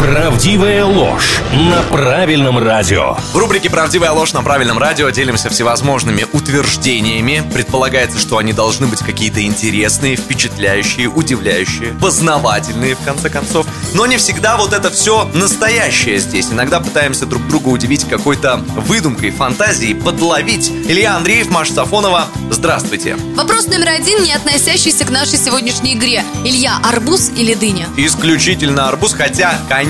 Правдивая ложь на правильном радио. В рубрике «Правдивая ложь» на правильном радио делимся всевозможными утверждениями. Предполагается, что они должны быть какие-то интересные, впечатляющие, удивляющие, познавательные, в конце концов. Но не всегда вот это все настоящее здесь. Иногда пытаемся друг друга удивить какой-то выдумкой, фантазией, подловить. Илья Андреев, Маша Сафонова, здравствуйте. Вопрос номер один, не относящийся к нашей сегодняшней игре. Илья, арбуз или дыня? Исключительно арбуз, хотя, конечно,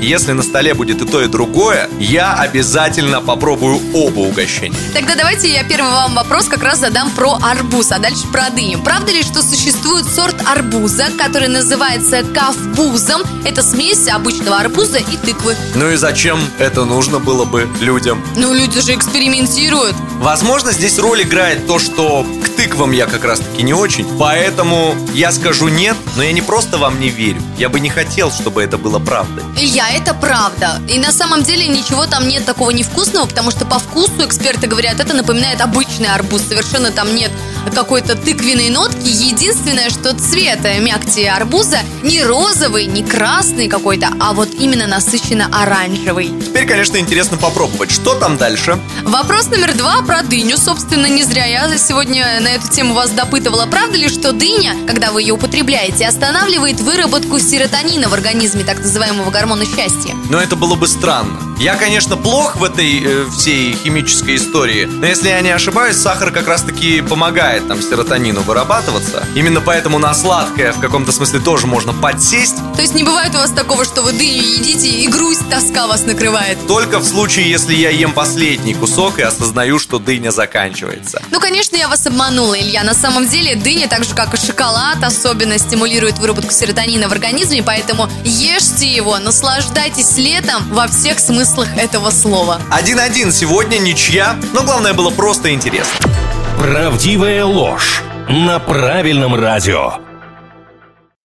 если на столе будет и то, и другое, я обязательно попробую оба угощения. Тогда давайте я первый вам вопрос как раз задам про арбуз, а дальше про дыню. Правда ли, что существует сорт арбуза, который называется кавбузом? Это смесь обычного арбуза и тыквы. Ну и зачем это нужно было бы людям? Ну, люди же экспериментируют. Возможно, здесь роль играет то, что к тыквам я как раз-таки не очень, поэтому я скажу нет, но я не просто вам не верю. Я бы не хотел, чтобы это было правдой. Илья, это правда. И на самом деле ничего там нет такого невкусного, потому что по вкусу эксперты говорят, это напоминает обычный арбуз. Совершенно там нет какой-то тыквенной нотки. Единственное, что цвет мякти арбуза не розовый, не красный какой-то, а вот именно насыщенно оранжевый. Теперь, конечно, интересно попробовать, что там дальше. Вопрос номер два про дыню. Собственно, не зря я сегодня на эту тему вас допытывала. Правда ли, что дыня, когда вы ее употребляете, останавливает выработку серотонина в организме, так называемого гормона счастья? Но это было бы странно. Я, конечно, плох в этой э, всей химической истории, но если я не ошибаюсь, сахар как раз-таки помогает там серотонину вырабатываться. Именно поэтому на сладкое в каком-то смысле тоже можно подсесть, То есть не бывает у вас такого, что вы дыню едите и грусть, тоска вас накрывает? только в случае, если я ем последний кусок и осознаю, что дыня заканчивается. Ну, конечно, я вас обманула, Илья. На самом деле дыня, так же как и шоколад, особенно стимулирует выработку серотонина в организме, поэтому ешьте его, наслаждайтесь летом во всех смыслах этого слова. 1-1 сегодня, ничья, но главное было просто интересно. Правдивая ложь на правильном радио.